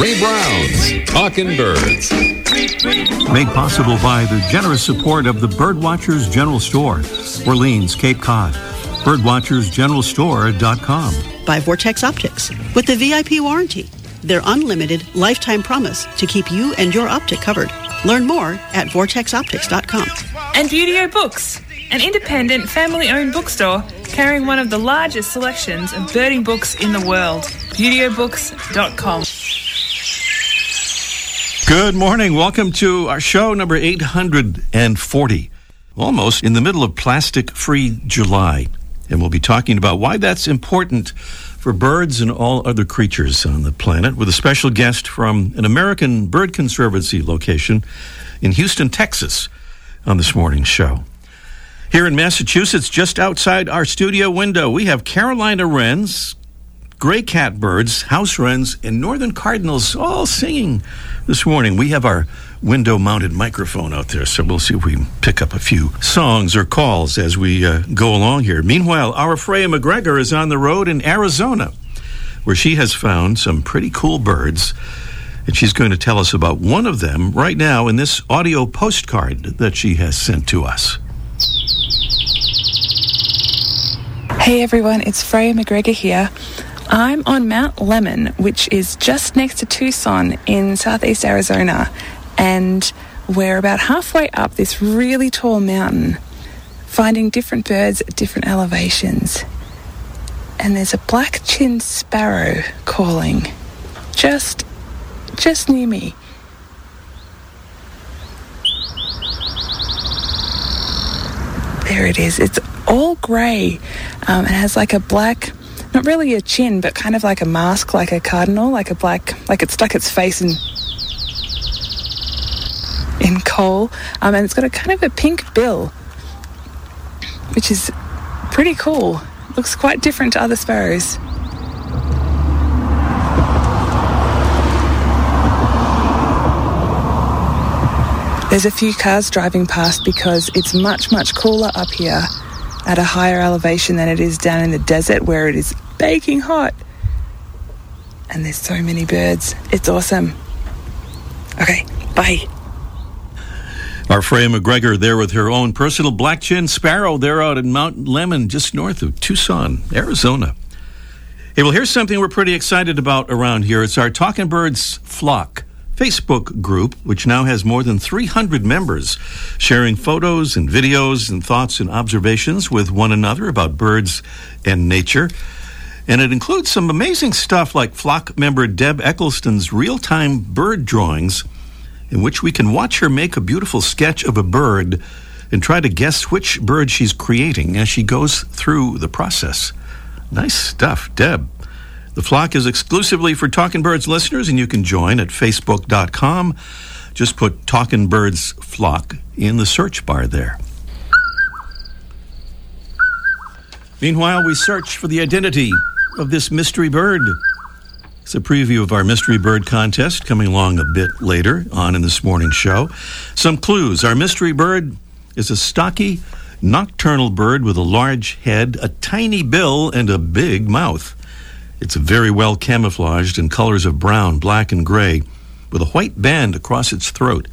Ray Brown's Talking Birds. Made possible by the generous support of the Birdwatchers General Store, Orleans, Cape Cod. Birdwatchersgeneralstore.com. By Vortex Optics with the VIP warranty. Their unlimited lifetime promise to keep you and your optic covered. Learn more at vortexoptics.com. And Buteo Books, an independent family owned bookstore carrying one of the largest selections of birding books in the world. ButeoBooks.com. Good morning. Welcome to our show number 840. Almost in the middle of plastic free July. And we'll be talking about why that's important for birds and all other creatures on the planet with a special guest from an American Bird Conservancy location in Houston, Texas on this morning's show. Here in Massachusetts, just outside our studio window, we have Carolina wrens, gray catbirds, house wrens, and northern cardinals all singing this morning. We have our window mounted microphone out there, so we'll see if we pick up a few songs or calls as we uh, go along here. Meanwhile, our Freya McGregor is on the road in Arizona, where she has found some pretty cool birds. And she's going to tell us about one of them right now in this audio postcard that she has sent to us. Hey everyone, it's Freya McGregor here. I'm on Mount Lemmon, which is just next to Tucson in southeast Arizona, and we're about halfway up this really tall mountain, finding different birds at different elevations. And there's a black-chinned sparrow calling, just, just near me. There it is. It's all grey. Um, it has like a black, not really a chin, but kind of like a mask, like a cardinal, like a black, like it stuck its face in in coal, um, and it's got a kind of a pink bill, which is pretty cool. Looks quite different to other sparrows. There's a few cars driving past because it's much, much cooler up here at a higher elevation than it is down in the desert where it is baking hot. And there's so many birds. It's awesome. Okay, bye. Our Freya McGregor there with her own personal black chin sparrow there out in Mount Lemmon, just north of Tucson, Arizona. Hey, well, here's something we're pretty excited about around here. It's our Talking Birds Flock Facebook group, which now has more than 300 members, sharing photos and videos and thoughts and observations with one another about birds and nature. And it includes some amazing stuff like flock member Deb Eccleston's real time bird drawings, in which we can watch her make a beautiful sketch of a bird and try to guess which bird she's creating as she goes through the process. Nice stuff, Deb. The flock is exclusively for Talking Birds listeners, and you can join at facebook.com. Just put Talking Birds Flock in the search bar there. Meanwhile, we search for the identity of this mystery bird. It's a preview of our mystery bird contest coming along a bit later on in this morning's show. Some clues. Our mystery bird is a stocky, nocturnal bird with a large head, a tiny bill, and a big mouth. It's very well camouflaged in colors of brown, black, and gray, with a white band across its throat.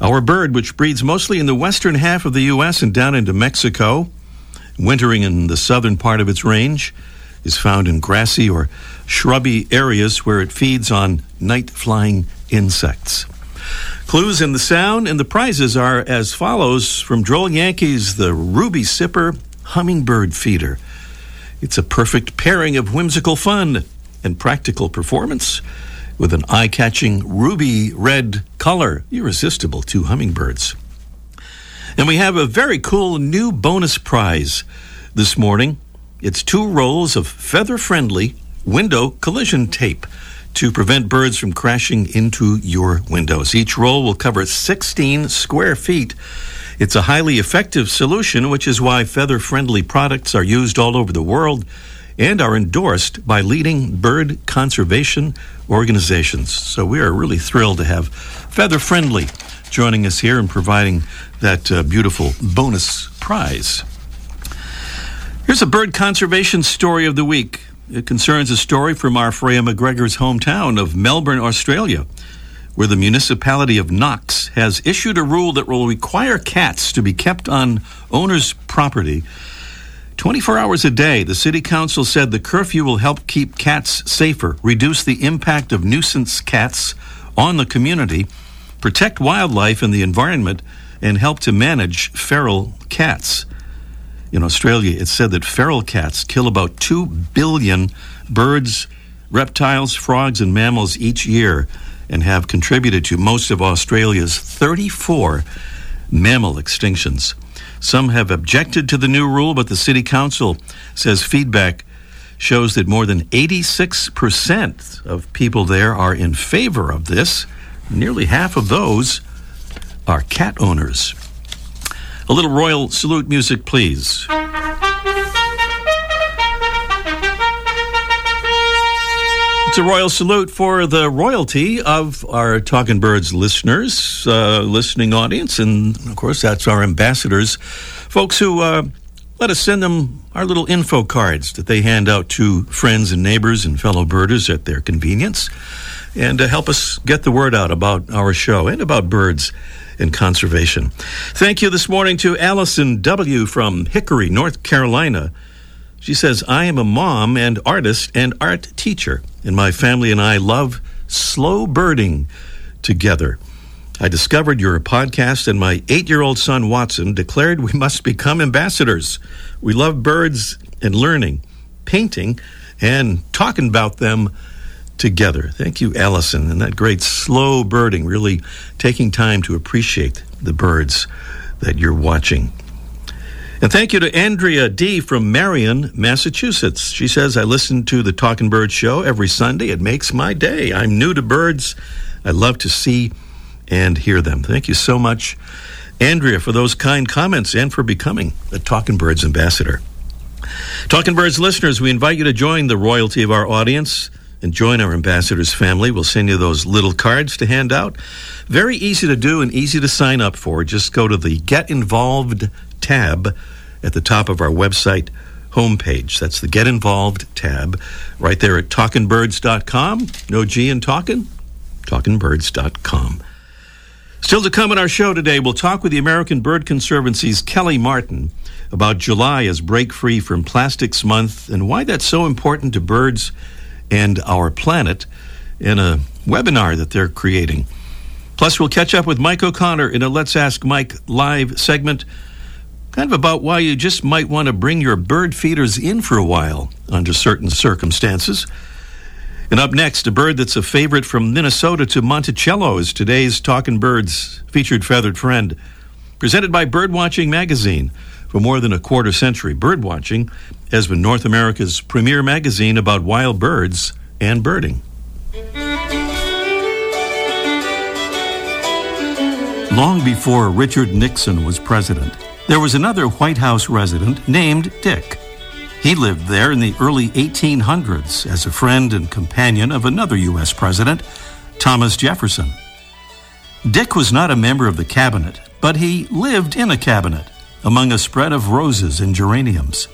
Our bird, which breeds mostly in the western half of the U.S. and down into Mexico, wintering in the southern part of its range, is found in grassy or shrubby areas where it feeds on night flying insects. Clues in the sound and the prizes are as follows from Droll Yankees, the Ruby Sipper Hummingbird Feeder. It's a perfect pairing of whimsical fun and practical performance with an eye catching ruby red color, irresistible to hummingbirds. And we have a very cool new bonus prize this morning. It's two rolls of feather friendly window collision tape to prevent birds from crashing into your windows. Each roll will cover 16 square feet. It's a highly effective solution, which is why feather friendly products are used all over the world and are endorsed by leading bird conservation organizations. So we are really thrilled to have Feather Friendly joining us here and providing that uh, beautiful bonus prize. Here's a bird conservation story of the week. It concerns a story from our Freya McGregor's hometown of Melbourne, Australia, where the municipality of Knox has issued a rule that will require cats to be kept on owners' property 24 hours a day. The city council said the curfew will help keep cats safer, reduce the impact of nuisance cats on the community, protect wildlife and the environment, and help to manage feral cats. In Australia, it's said that feral cats kill about 2 billion birds, reptiles, frogs, and mammals each year and have contributed to most of Australia's 34 mammal extinctions. Some have objected to the new rule, but the City Council says feedback shows that more than 86% of people there are in favor of this. Nearly half of those are cat owners. A little royal salute music, please. It's a royal salute for the royalty of our Talking Birds listeners, uh, listening audience, and of course, that's our ambassadors, folks who uh, let us send them our little info cards that they hand out to friends and neighbors and fellow birders at their convenience, and to help us get the word out about our show and about birds and conservation. Thank you this morning to Allison W. from Hickory, North Carolina. She says, I am a mom and artist and art teacher, and my family and I love slow birding together. I discovered your podcast, and my eight year old son Watson declared we must become ambassadors. We love birds and learning, painting, and talking about them together. Thank you, Allison, and that great slow birding, really taking time to appreciate the birds that you're watching. And thank you to Andrea D. from Marion, Massachusetts. She says, I listen to the Talking Bird show every Sunday. It makes my day. I'm new to birds. I love to see and hear them. Thank you so much, Andrea, for those kind comments and for becoming a Talking Birds ambassador. Talking Birds listeners, we invite you to join the royalty of our audience and join our ambassadors family. We'll send you those little cards to hand out. Very easy to do and easy to sign up for. Just go to the Get Involved tab at the top of our website homepage. That's the Get Involved tab right there at talkinbirds.com. No G in talking, talkinbirds.com. Still to come in our show today, we'll talk with the American Bird Conservancy's Kelly Martin about July as Break Free from Plastics Month and why that's so important to birds and our planet in a webinar that they're creating. Plus, we'll catch up with Mike O'Connor in a Let's Ask Mike live segment kind of about why you just might want to bring your bird feeders in for a while under certain circumstances. And up next, a bird that's a favorite from Minnesota to Monticello is today's Talking Birds featured feathered friend. Presented by Birdwatching Magazine. For more than a quarter century, Birdwatching has been North America's premier magazine about wild birds and birding. Long before Richard Nixon was president, there was another White House resident named Dick. He lived there in the early 1800s as a friend and companion of another U.S. president, Thomas Jefferson. Dick was not a member of the cabinet, but he lived in a cabinet among a spread of roses and geraniums.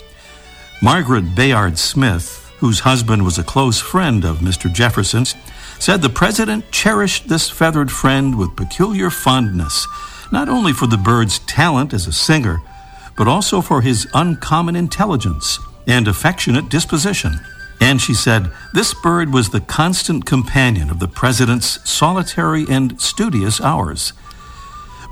Margaret Bayard Smith, whose husband was a close friend of Mr. Jefferson's, said the president cherished this feathered friend with peculiar fondness not only for the bird's talent as a singer, but also for his uncommon intelligence and affectionate disposition. And she said, this bird was the constant companion of the president's solitary and studious hours.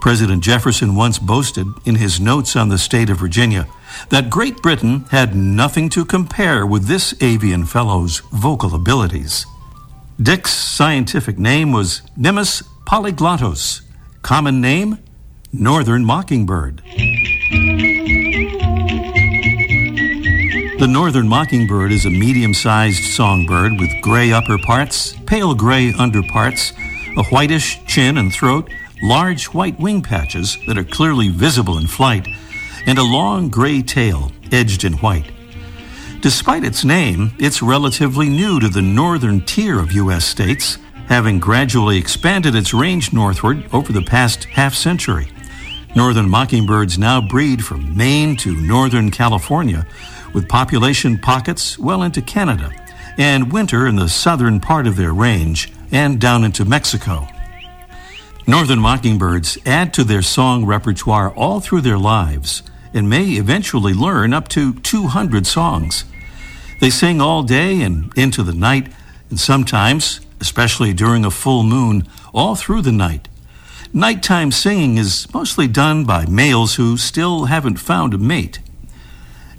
President Jefferson once boasted in his notes on the state of Virginia that Great Britain had nothing to compare with this avian fellow's vocal abilities. Dick's scientific name was Mimus polyglottos, common name northern mockingbird. The northern mockingbird is a medium sized songbird with gray upper parts, pale gray underparts, a whitish chin and throat, large white wing patches that are clearly visible in flight, and a long gray tail edged in white. Despite its name, it's relatively new to the northern tier of U.S. states, having gradually expanded its range northward over the past half century. Northern mockingbirds now breed from Maine to northern California, with population pockets well into Canada, and winter in the southern part of their range and down into Mexico. Northern mockingbirds add to their song repertoire all through their lives and may eventually learn up to 200 songs. They sing all day and into the night, and sometimes, especially during a full moon, all through the night. Nighttime singing is mostly done by males who still haven't found a mate.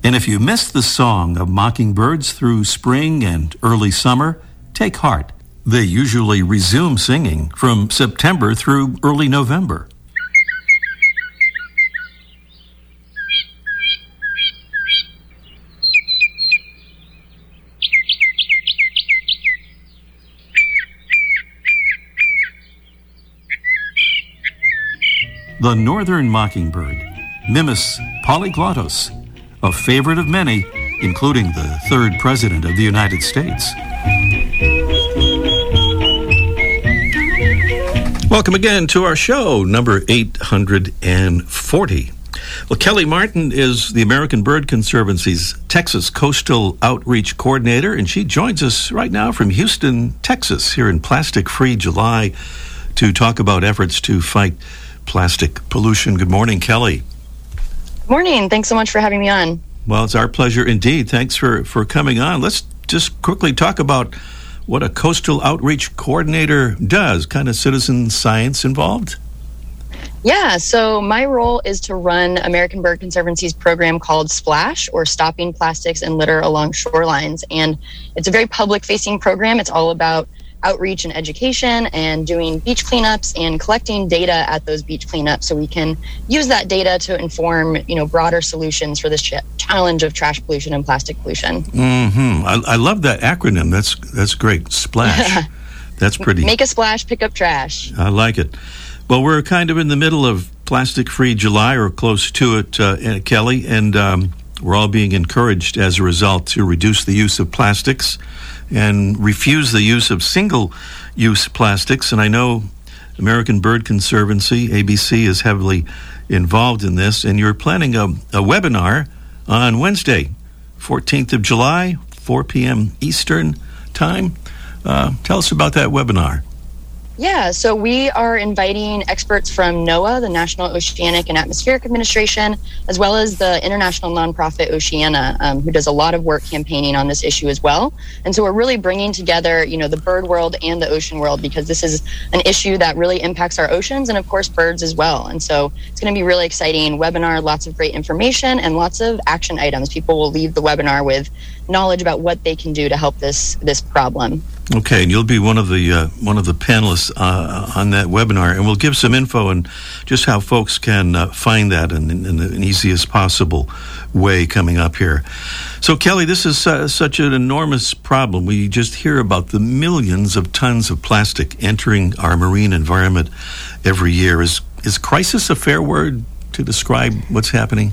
And if you miss the song of mockingbirds through spring and early summer, take heart. They usually resume singing from September through early November. The northern mockingbird, Mimus polyglottos, a favorite of many, including the third president of the United States. Welcome again to our show, number 840. Well, Kelly Martin is the American Bird Conservancy's Texas Coastal Outreach Coordinator, and she joins us right now from Houston, Texas, here in Plastic Free July to talk about efforts to fight plastic pollution. Good morning, Kelly. Good Morning. Thanks so much for having me on. Well, it's our pleasure indeed. Thanks for, for coming on. Let's just quickly talk about what a coastal outreach coordinator does. Kind of citizen science involved? Yeah, so my role is to run American Bird Conservancy's program called Splash, or Stopping Plastics and Litter Along Shorelines. And it's a very public facing program. It's all about outreach and education and doing beach cleanups and collecting data at those beach cleanups so we can use that data to inform you know broader solutions for this ch- challenge of trash pollution and plastic pollution. Mm-hmm. I, I love that acronym. That's that's great. Splash. That's pretty make a splash pick up trash. I like it. Well we're kind of in the middle of plastic free july or close to it uh, kelly and um, we're all being encouraged as a result to reduce the use of plastics and refuse the use of single use plastics. And I know American Bird Conservancy, ABC, is heavily involved in this. And you're planning a, a webinar on Wednesday, 14th of July, 4 p.m. Eastern Time. Uh, tell us about that webinar. Yeah, so we are inviting experts from NOAA, the National Oceanic and Atmospheric Administration, as well as the international nonprofit Oceana, um, who does a lot of work campaigning on this issue as well. And so we're really bringing together, you know, the bird world and the ocean world because this is an issue that really impacts our oceans and, of course, birds as well. And so it's going to be really exciting webinar, lots of great information and lots of action items. People will leave the webinar with knowledge about what they can do to help this this problem. Okay, and you'll be one of the uh, one of the panelists uh, on that webinar, and we'll give some info and just how folks can uh, find that in, in, the easiest possible way coming up here. So, Kelly, this is uh, such an enormous problem. We just hear about the millions of tons of plastic entering our marine environment every year. Is is crisis a fair word to describe what's happening?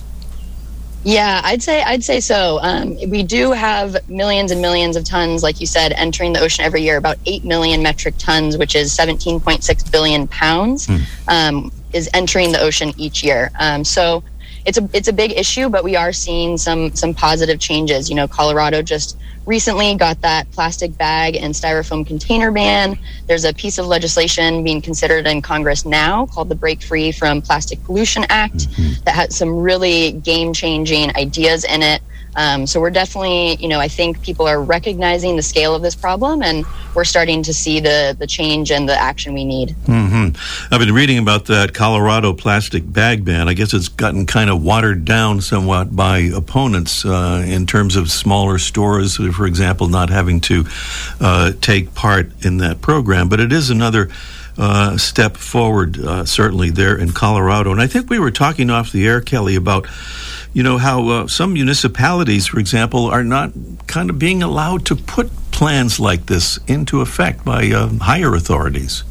Yeah, I'd say I'd say so. Um, we do have millions and millions of tons, like you said, entering the ocean every year. About eight million metric tons, which is seventeen point six billion pounds, mm. um, is entering the ocean each year. Um, so it's a it's a big issue, but we are seeing some some positive changes. You know, Colorado just recently got that plastic bag and styrofoam container ban. There's a piece of legislation being considered in Congress now called the Break Free from Plastic Pollution Act mm-hmm. that has some really game changing ideas in it um, so we're definitely, you know, I think people are recognizing the scale of this problem, and we're starting to see the the change and the action we need. Mm-hmm. I've been reading about that Colorado plastic bag ban. I guess it's gotten kind of watered down somewhat by opponents uh, in terms of smaller stores, for example, not having to uh, take part in that program. But it is another. Uh, step forward, uh, certainly there in Colorado. And I think we were talking off the air, Kelly, about you know, how uh, some municipalities, for example, are not kind of being allowed to put plans like this into effect by uh, higher authorities.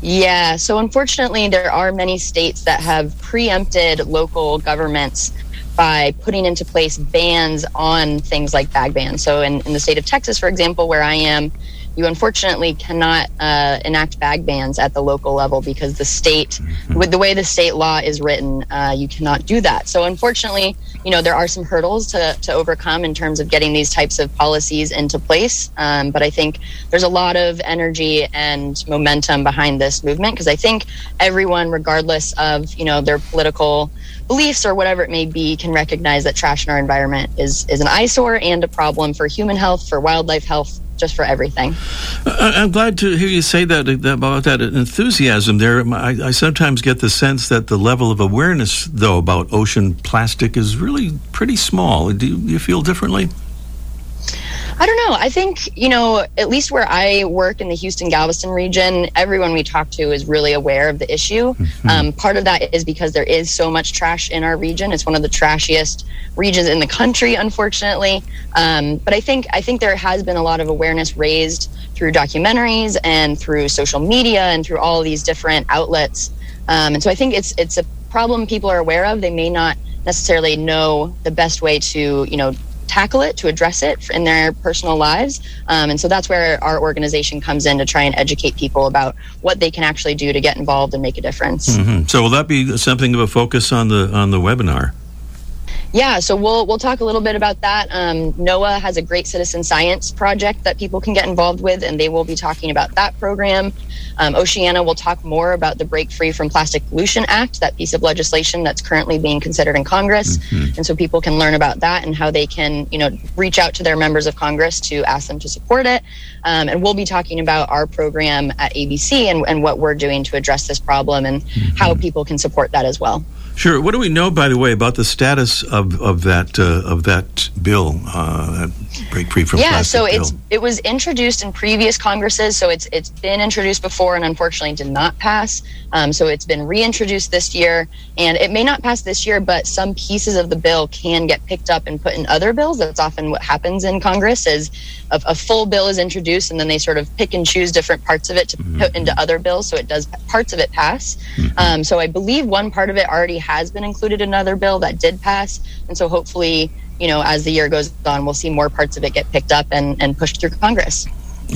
Yeah, so unfortunately, there are many states that have preempted local governments by putting into place bans on things like bag bans. So, in, in the state of Texas, for example, where I am, you unfortunately cannot uh, enact bag bans at the local level because the state, mm-hmm. with the way the state law is written, uh, you cannot do that. So unfortunately, you know, there are some hurdles to, to overcome in terms of getting these types of policies into place. Um, but I think there's a lot of energy and momentum behind this movement because I think everyone, regardless of, you know, their political beliefs or whatever it may be can recognize that trash in our environment is is an eyesore and a problem for human health, for wildlife health, just for everything. I'm glad to hear you say that about that enthusiasm there. I, I, sometimes get the sense that the level of awareness, though, about ocean plastic is really pretty small. Do you, do you feel differently? I don't know. I think, you know, at least where I work in the Houston Galveston region, everyone we talk to is really aware of the issue. Mm-hmm. Um, part of that is because there is so much trash in our region. It's one of the trashiest regions in the country, unfortunately. Um, but I think I think there has been a lot of awareness raised through documentaries and through social media and through all these different outlets. Um, and so I think it's it's a problem people are aware of. They may not necessarily know the best way to, you know, tackle it, to address it in their personal lives. Um, and so that's where our organization comes in to try and educate people about what they can actually do to get involved and make a difference. Mm-hmm. So will that be something of a focus on the on the webinar? Yeah, so we'll we'll talk a little bit about that. Um, NOAA has a great citizen science project that people can get involved with, and they will be talking about that program. Um, Oceana will talk more about the Break Free from Plastic Pollution Act, that piece of legislation that's currently being considered in Congress, mm-hmm. and so people can learn about that and how they can, you know, reach out to their members of Congress to ask them to support it. Um, and we'll be talking about our program at ABC and, and what we're doing to address this problem and mm-hmm. how people can support that as well. Sure. What do we know, by the way, about the status of of that uh, of that bill, uh, that break free from yeah? so bill? it's it was introduced in previous Congresses, so it's it's been introduced before and unfortunately did not pass. Um, so it's been reintroduced this year, and it may not pass this year, but some pieces of the bill can get picked up and put in other bills. That's often what happens in Congress: is a, a full bill is introduced, and then they sort of pick and choose different parts of it to mm-hmm. put into other bills, so it does parts of it pass. Mm-hmm. Um, so I believe one part of it already has been included in another bill that did pass. And so hopefully, you know, as the year goes on, we'll see more parts of it get picked up and, and pushed through Congress.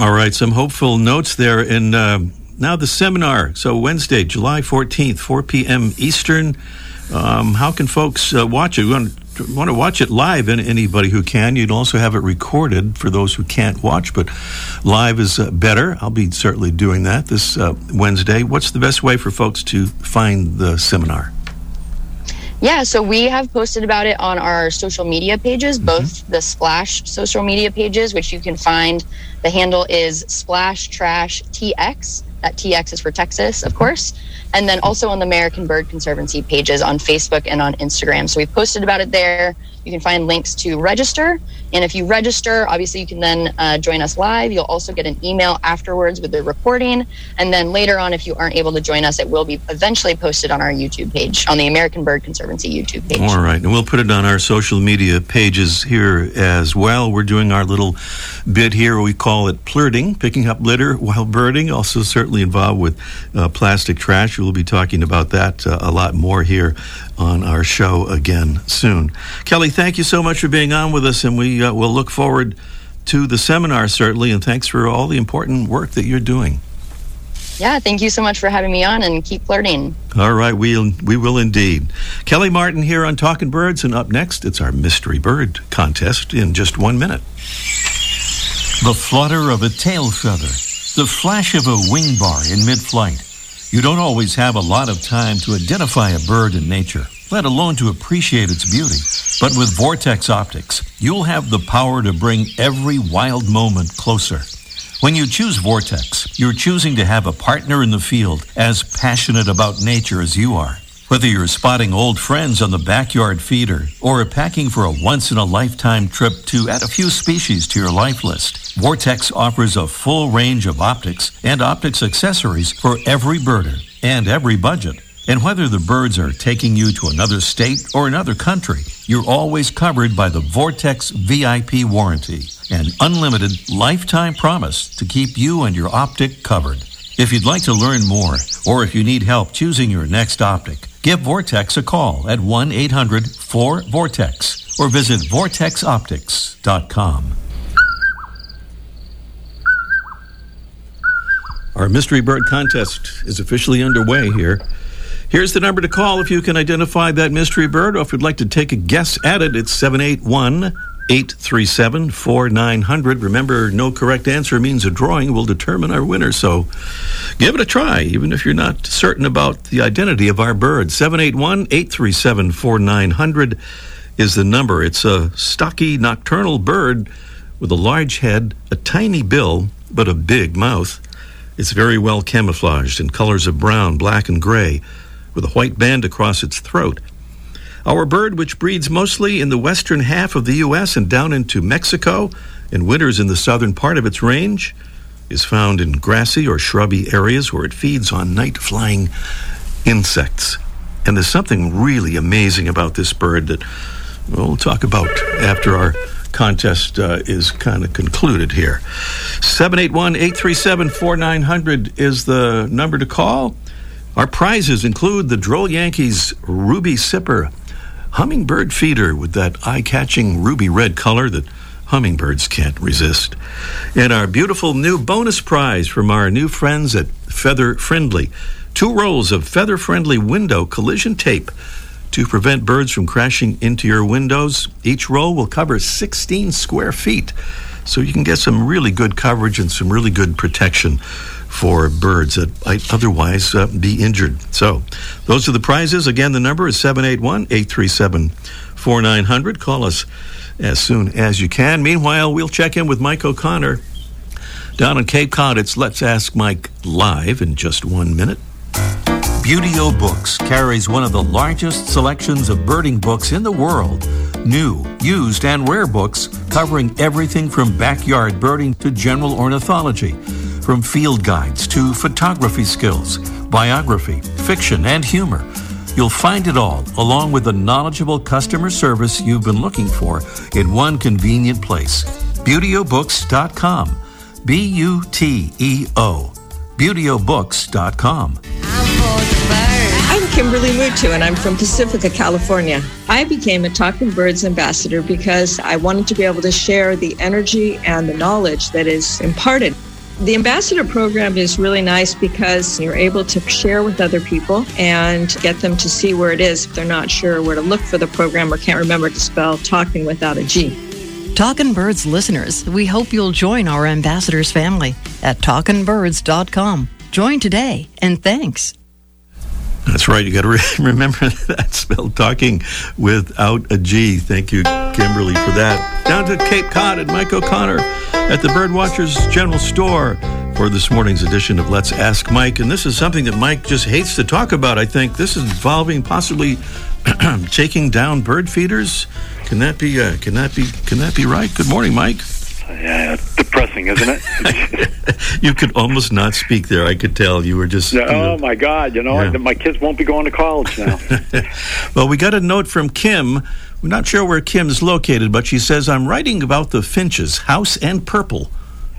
All right, some hopeful notes there. And uh, now the seminar. So Wednesday, July 14th, 4 p.m. Eastern. Um, how can folks uh, watch it? We want to, want to watch it live, and anybody who can. You'd also have it recorded for those who can't watch, but live is uh, better. I'll be certainly doing that this uh, Wednesday. What's the best way for folks to find the seminar? Yeah, so we have posted about it on our social media pages, mm-hmm. both the Splash social media pages, which you can find. The handle is Splash Trash TX. That TX is for Texas, of course. And then also on the American Bird Conservancy pages on Facebook and on Instagram. So we've posted about it there. You can find links to register. And if you register, obviously you can then uh, join us live. You'll also get an email afterwards with the recording. And then later on, if you aren't able to join us, it will be eventually posted on our YouTube page, on the American Bird Conservancy YouTube page. All right. And we'll put it on our social media pages here as well. We're doing our little bit here. We call it plurting, picking up litter while birding. Also, certainly involved with uh, plastic trash. We'll be talking about that uh, a lot more here on our show again soon. Kelly, thank you so much for being on with us, and we uh, will look forward to the seminar certainly. And thanks for all the important work that you're doing. Yeah, thank you so much for having me on, and keep flirting. All right, we we will indeed. Kelly Martin here on Talking Birds, and up next, it's our mystery bird contest in just one minute. The flutter of a tail feather, the flash of a wing bar in mid-flight you don't always have a lot of time to identify a bird in nature, let alone to appreciate its beauty. But with Vortex Optics, you'll have the power to bring every wild moment closer. When you choose Vortex, you're choosing to have a partner in the field as passionate about nature as you are. Whether you're spotting old friends on the backyard feeder or packing for a once in a lifetime trip to add a few species to your life list, Vortex offers a full range of optics and optics accessories for every birder and every budget. And whether the birds are taking you to another state or another country, you're always covered by the Vortex VIP warranty, an unlimited lifetime promise to keep you and your optic covered. If you'd like to learn more, or if you need help choosing your next optic, give Vortex a call at 1 800 4 Vortex or visit vortexoptics.com. Our mystery bird contest is officially underway here. Here's the number to call if you can identify that mystery bird or if you'd like to take a guess at it. It's 781 837 4900. Remember, no correct answer means a drawing will determine our winner, so give it a try, even if you're not certain about the identity of our bird. 781 837 4900 is the number. It's a stocky nocturnal bird with a large head, a tiny bill, but a big mouth. It's very well camouflaged in colors of brown, black, and gray, with a white band across its throat. Our bird, which breeds mostly in the western half of the U.S. and down into Mexico and winters in the southern part of its range, is found in grassy or shrubby areas where it feeds on night flying insects. And there's something really amazing about this bird that we'll talk about after our contest uh, is kind of concluded here. 781 837 4900 is the number to call. Our prizes include the Droll Yankees Ruby Sipper hummingbird feeder with that eye catching ruby red color that hummingbirds can't resist. And our beautiful new bonus prize from our new friends at Feather Friendly two rolls of feather friendly window collision tape to prevent birds from crashing into your windows. Each roll will cover 16 square feet, so you can get some really good coverage and some really good protection for birds that might otherwise uh, be injured. So, those are the prizes. Again, the number is 781 837 4900. Call us as soon as you can. Meanwhile, we'll check in with Mike O'Connor down in Cape Cod. It's Let's Ask Mike live in just one minute. Buteo Books carries one of the largest selections of birding books in the world. New, used, and rare books covering everything from backyard birding to general ornithology, from field guides to photography skills, biography, fiction, and humor. You'll find it all, along with the knowledgeable customer service you've been looking for, in one convenient place. ButeoBooks.com. B U T E O. ButeoBooks.com. I'm Kimberly Mutu, and I'm from Pacifica, California. I became a Talking Birds ambassador because I wanted to be able to share the energy and the knowledge that is imparted. The ambassador program is really nice because you're able to share with other people and get them to see where it is if they're not sure where to look for the program or can't remember to spell talking without a G. Talkin' Birds listeners, we hope you'll join our ambassadors family at talkinbirds.com. Join today, and thanks. That's right. You got to re- remember that spelled talking without a G. Thank you, Kimberly, for that. Down to Cape Cod and Mike O'Connor at the Birdwatchers General Store for this morning's edition of Let's Ask Mike. And this is something that Mike just hates to talk about, I think. This is involving possibly taking down bird feeders. Can that be? Uh, can that be? Can that be right? Good morning, Mike. Yeah, depressing, isn't it? you could almost not speak there. I could tell you were just. oh you know, oh, my God! You know, Yeah. my kids won't be going to college now. well, we got a note from Kim. We're not sure where Kim's located, but she says, I'm writing about the finches, house and purple,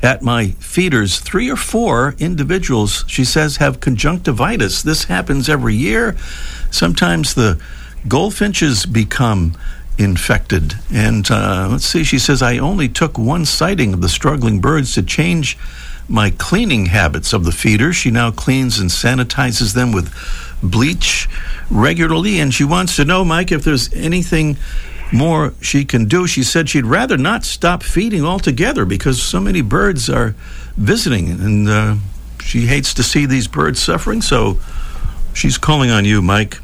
at my feeders. Three or four individuals, she says, have conjunctivitis. This happens every year. Sometimes the goldfinches become infected. And uh, let's see, she says, I only took one sighting of the struggling birds to change my cleaning habits of the feeders. She now cleans and sanitizes them with bleach regularly. And she wants to know, Mike, if there's anything more she can do. She said she'd rather not stop feeding altogether because so many birds are visiting. And uh, she hates to see these birds suffering. So she's calling on you, Mike.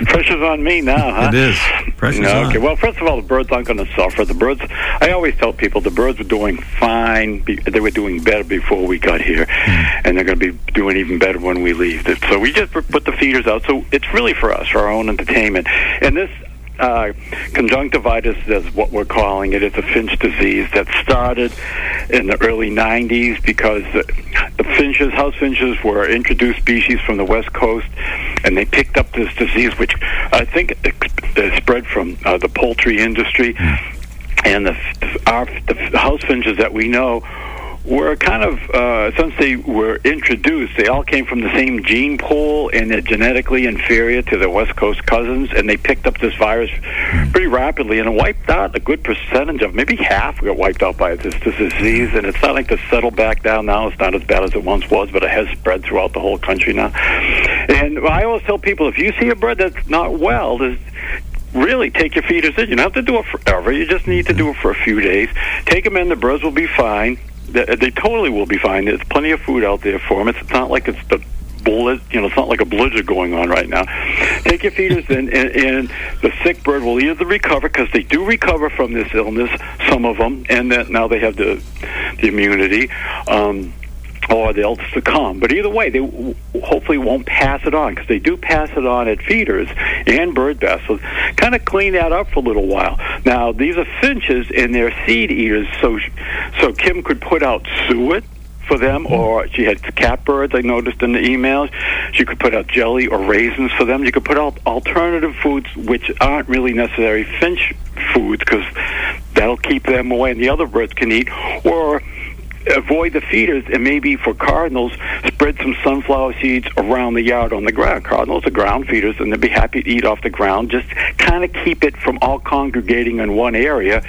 Pressure's on me now, huh? It is. Pressure's No, on. okay. Well, first of all, the birds aren't going to suffer. The birds, I always tell people, the birds were doing fine. Be- They were doing better before we got here, Hmm. and they're going to be doing even better when we leave. So we just put the feeders out. So it's really for us, for our own entertainment. And this uh, conjunctivitis is what we're calling it. It's a finch disease that started in the early 90s because the, the finches, house finches, were introduced species from the west coast, and they picked up this disease, which I think it spread from uh, the poultry industry. And the, our, the house finches that we know were kind of uh, since they were introduced, they all came from the same gene pool, and they're genetically inferior to their West Coast cousins, and they picked up this virus pretty rapidly, and wiped out a good percentage of maybe half got wiped out by this, this disease, and it's not like to settle back down now. It's not as bad as it once was, but it has spread throughout the whole country now. And I always tell people if you see a bird that's not well, there's really take your feeders in. You don't have to do it forever. You just need to do it for a few days. Take them in. The birds will be fine. They, they totally will be fine. There's plenty of food out there for them. It's, it's not like it's the bullet. You know, it's not like a blizzard going on right now. Take your feeders in, and, and the sick bird will either recover because they do recover from this illness. Some of them, and that now they have the the immunity. Um, or they'll succumb. But either way, they w- hopefully won't pass it on because they do pass it on at feeders and bird baths. So kind of clean that up for a little while. Now these are finches and they're seed eaters, so so Kim could put out suet for them, mm-hmm. or she had catbirds. I noticed in the emails. She could put out jelly or raisins for them. You could put out alternative foods which aren't really necessary finch foods because that'll keep them away, and the other birds can eat. Or avoid the feeders and maybe for cardinals spread some sunflower seeds around the yard on the ground. Cardinals are ground feeders and they'd be happy to eat off the ground. Just kind of keep it from all congregating in one area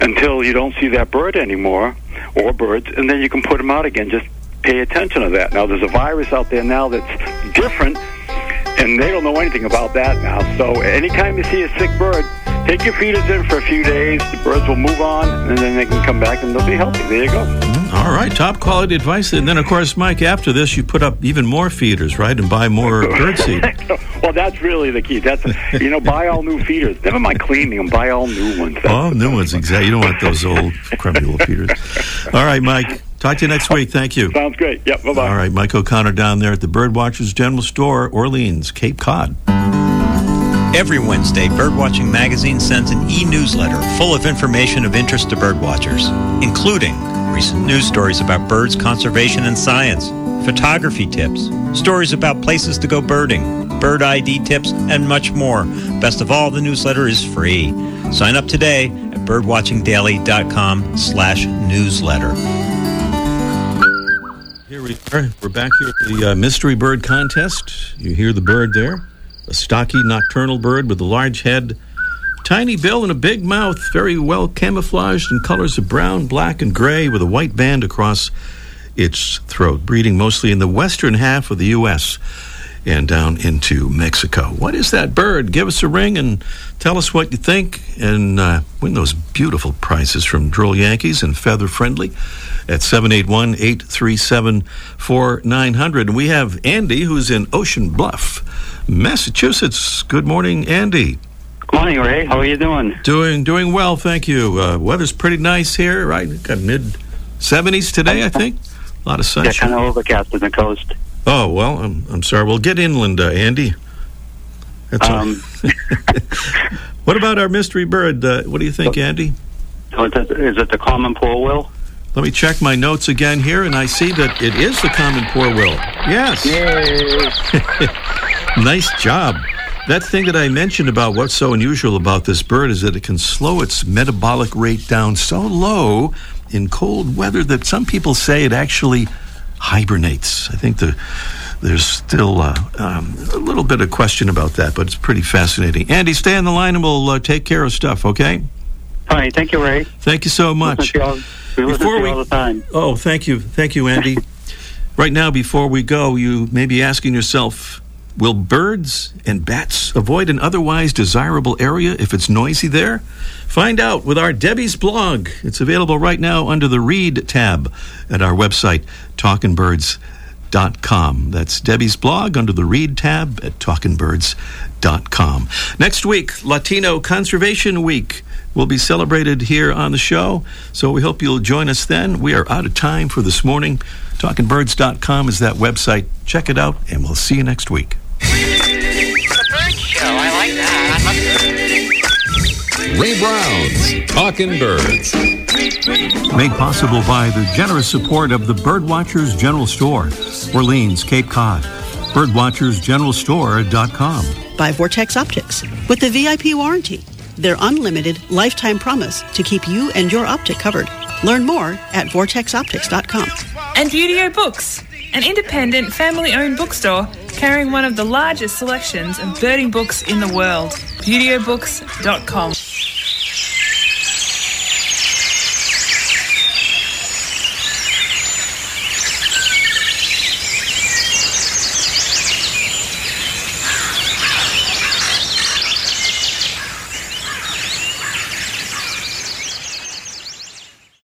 until you don't see that bird anymore or birds and then you can put them out again. Just pay attention to that. Now there's a virus out there now that's different and they don't know anything about that now. So anytime you see a sick bird take your feeders in for a few days the birds will move on and then they can come back and they'll be healthy there you go mm-hmm. All right, top quality advice. And then, of course, Mike, after this, you put up even more feeders, right? And buy more bird seed. well, that's really the key. That's you know, buy all new feeders. Never mind cleaning them. Buy all new ones. That's All new ones, exactly. You don't want those old, crummy little feeders. All right, Mike. Talk to you next week. Thank you. Sounds great. Yep. Bye bye. All right, Mike O'Connor down there at the Birdwatchers General Store, Orleans, Cape Cod. Every Wednesday, Birdwatching Magazine sends an e newsletter full of information of interest to birdwatchers, including recent news stories about birds, conservation, and science, photography tips, stories about places to go birding, bird ID tips, and much more. Best of all, the newsletter is free. Sign up today at birdwatchingdaily.com slash newsletter. Here we are. We're back here at the uh, Mystery Bird Contest. You hear the bird there? A stocky nocturnal bird with a large head, tiny bill, and a big mouth, very well camouflaged in colors of brown, black, and gray, with a white band across its throat, breeding mostly in the western half of the U.S. and down into Mexico. What is that bird? Give us a ring and tell us what you think and uh, win those beautiful prizes from Droll Yankees and Feather Friendly at 781 837 4900. And we have Andy, who's in Ocean Bluff, Massachusetts. Good morning, Andy. Morning, Ray. How are you doing? Doing doing well, thank you. Uh, weather's pretty nice here, right? Got mid 70s today, I think. A lot of sunshine. Yeah, kind of overcast on the coast. Oh, well, I'm, I'm sorry. We'll get inland, uh, Andy. That's. Um, what about our mystery bird? Uh, what do you think, Andy? so is it, is it the common poorwill? Let me check my notes again here, and I see that it is the common poorwill. Yes. nice job. That thing that I mentioned about what's so unusual about this bird is that it can slow its metabolic rate down so low in cold weather that some people say it actually hibernates. I think the there's still uh, um, a little bit of question about that, but it's pretty fascinating. Andy, stay on the line and we'll uh, take care of stuff, okay? All right, thank you, Ray. Thank you so much. You all, we Before we- all the time. Oh, thank you. Thank you, Andy. right now, before we go, you may be asking yourself Will birds and bats avoid an otherwise desirable area if it's noisy there? Find out with our Debbie's blog. It's available right now under the Read tab at our website, talkinbirds.com. That's Debbie's blog under the Read tab at talkinbirds.com. Next week, Latino Conservation Week will be celebrated here on the show, so we hope you'll join us then. We are out of time for this morning. Talkinbirds.com is that website. Check it out, and we'll see you next week. Ray Brown's Talking Birds. Made possible by the generous support of the Birdwatchers General Store, Orleans, Cape Cod. Birdwatchersgeneralstore.com. by Vortex Optics with the VIP warranty. Their unlimited lifetime promise to keep you and your optic covered. Learn more at vortexoptics.com. And Buteo Books, an independent family owned bookstore carrying one of the largest selections of birding books in the world. ButeoBooks.com.